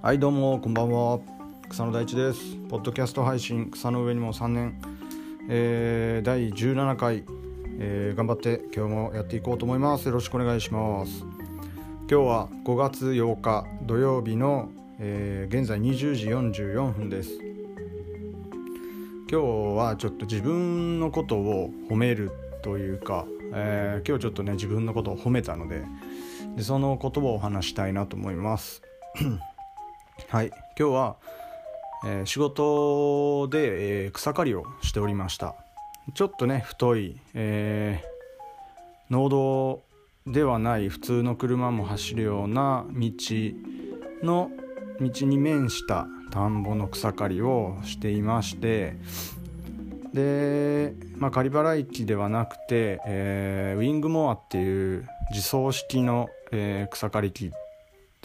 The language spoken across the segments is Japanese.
はいどうもこんばんは。草野大地です。ポッドキャスト配信草の上にも3年、えー、第17回、えー、頑張って今日もやっていこうと思います。よろしくお願いします。今日は5月8日土曜日の、えー、現在20時44分です。今日はちょっと自分のことを褒めるというか、えー、今日ちょっとね自分のことを褒めたのででその言葉を話したいなと思います。はい。今日は、えー、仕事で、えー、草刈りをしておりました。ちょっとね太い、えー、農道ではない普通の車も走るような道の道に面した田んぼの草刈りをしていましてで、まあ、刈り払い機ではなくて、えー、ウィングモアっていう自走式の、えー、草刈り機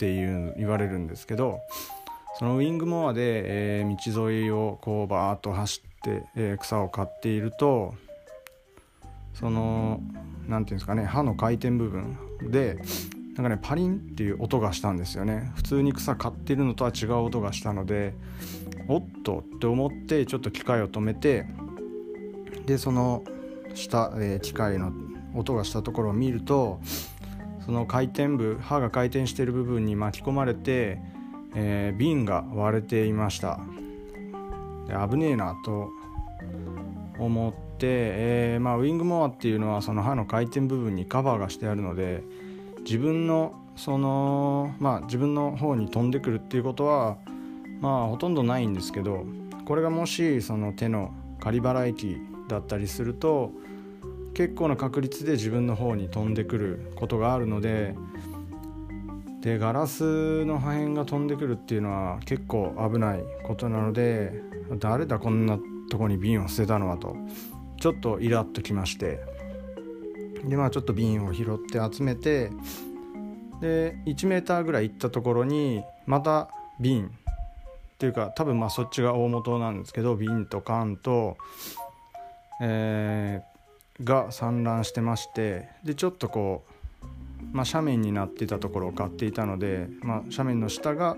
っていう言われるんですけどそのウィングモアで、えー、道沿いをこうバーッと走って、えー、草を刈っているとその何ていうんですかね刃の回転部分でなんかねパリンっていう音がしたんですよね。普通に草刈ってるのとは違う音がしたのでおっとって思ってちょっと機械を止めてでその下、えー、機械の音がしたところを見るとその回転部刃が回転している部分に巻き込まれて、えー、瓶が割れていました。で危ねえなと思って、えー、まあ、ウィングモアっていうのはその刃の回転部分にカバーがしてあるので自分のそのまあ自分の方に飛んでくるっていうことはまあほとんどないんですけどこれがもしその手の仮払い機だったりすると結構な確率で自分の方に飛んでくることがあるのででガラスの破片が飛んでくるっていうのは結構危ないことなので誰だこんなとこに瓶を捨てたのはとちょっとイラッときましてでまあちょっと瓶を拾って集めてで1 m ぐらい行ったところにまた瓶っていうか多分まあそっちが大元なんですけど瓶と缶と、えー、が散乱してましてでちょっとこう、まあ、斜面になっていたところを買っていたので、まあ、斜面の下が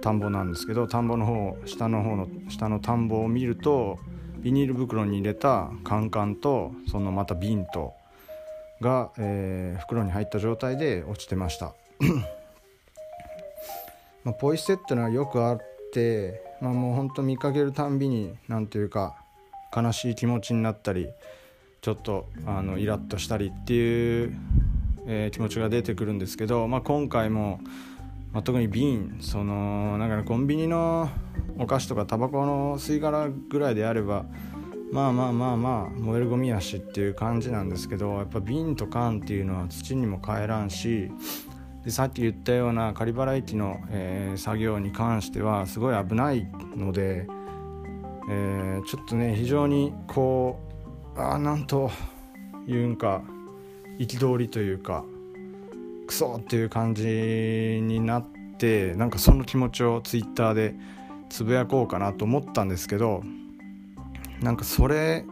田んぼなんですけど田んぼの方下の方の下の田んぼを見るとビニール袋に入れたカンカンとそのまた瓶とが、えー、袋に入った状態で落ちてました。まあ、ポイ捨てっていうのはよくあって、まあ、もうほんと見かけるたんびに何ていうか悲しい気持ちになったりちょっとあのイラッとしたりっていう、えー、気持ちが出てくるんですけど、まあ、今回も、まあ、特に瓶そのなんか、コンビニのお菓子とかタバコの吸い殻ぐらいであればまあまあまあまあ燃えるゴミやしっていう感じなんですけどやっぱ瓶と缶っていうのは土にも帰らんしでさっき言ったような仮払い機の、えー、作業に関してはすごい危ないので、えー、ちょっとね非常にこうあなんと言うんか憤りというかクソっていう感じになってなんかその気持ちをツイッターでつぶやこうかなと思ったんですけどなんかそれ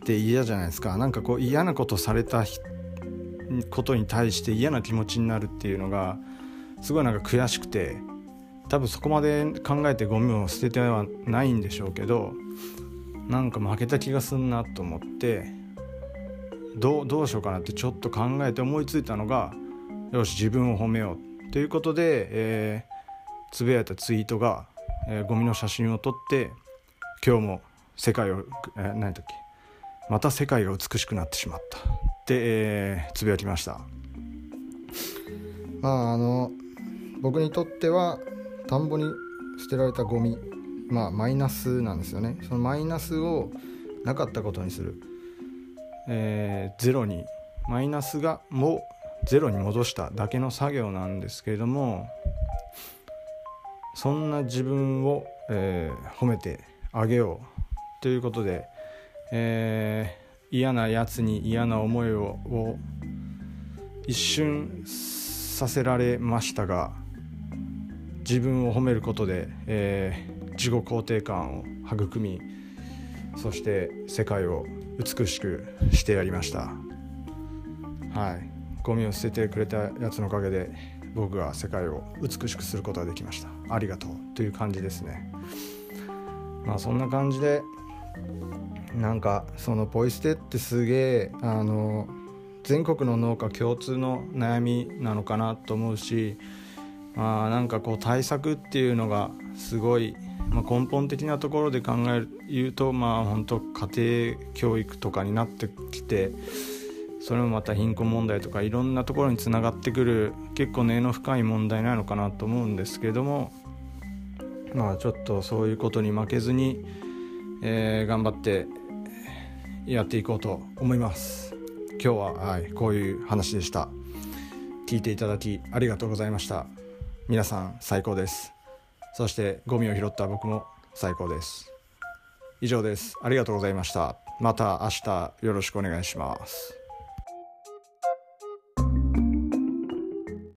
って嫌じゃないですか。なんかこう嫌なことされたことに対して嫌な気持ちになるっていうのがすごいなんか悔しくて多分そこまで考えてゴミを捨ててはないんでしょうけどなんか負けた気がすんなと思ってどうどうしようかなってちょっと考えて思いついたのがよし自分を褒めようということで、えー、つぶやいたツイートが、えー、ゴミの写真を撮って今日も世界を、えー、何だっけまた世界が美しくなってしまったって、えー、つぶやきました。まああの僕にとっては田んぼに捨てられたゴミまあマイナスなんですよね。そのマイナスをなかったことにする、えー、ゼロに。マイナスがもゼロに戻しただけの作業なんですけれどもそんな自分を、えー、褒めてあげようということで、えー、嫌なやつに嫌な思いをを一瞬させられましたが自分を褒めることで、えー、自己肯定感を育みそして世界を美しくしてやりました。はい。ゴミを捨ててくれたやつのおかげで僕が世界を美しくすることができました。ありがとうという感じですね。まあそんな感じでなんかそのポイ捨てってすげえあの全国の農家共通の悩みなのかなと思うしまあなんかこう対策っていうのがすごい、まあ、根本的なところで考える言うとまあ本当家庭教育とかになってきてそれもまた貧困問題とかいろんなところにつながってくる結構根の深い問題なのかなと思うんですけれどもまあちょっとそういうことに負けずに、えー、頑張ってやっていこうと思います。今日は、はい、こういう話でした。聞いていただきありがとうございました。皆さん最高です。そしてゴミを拾った僕も最高です。以上です。ありがとうございました。また明日よろしくお願いします。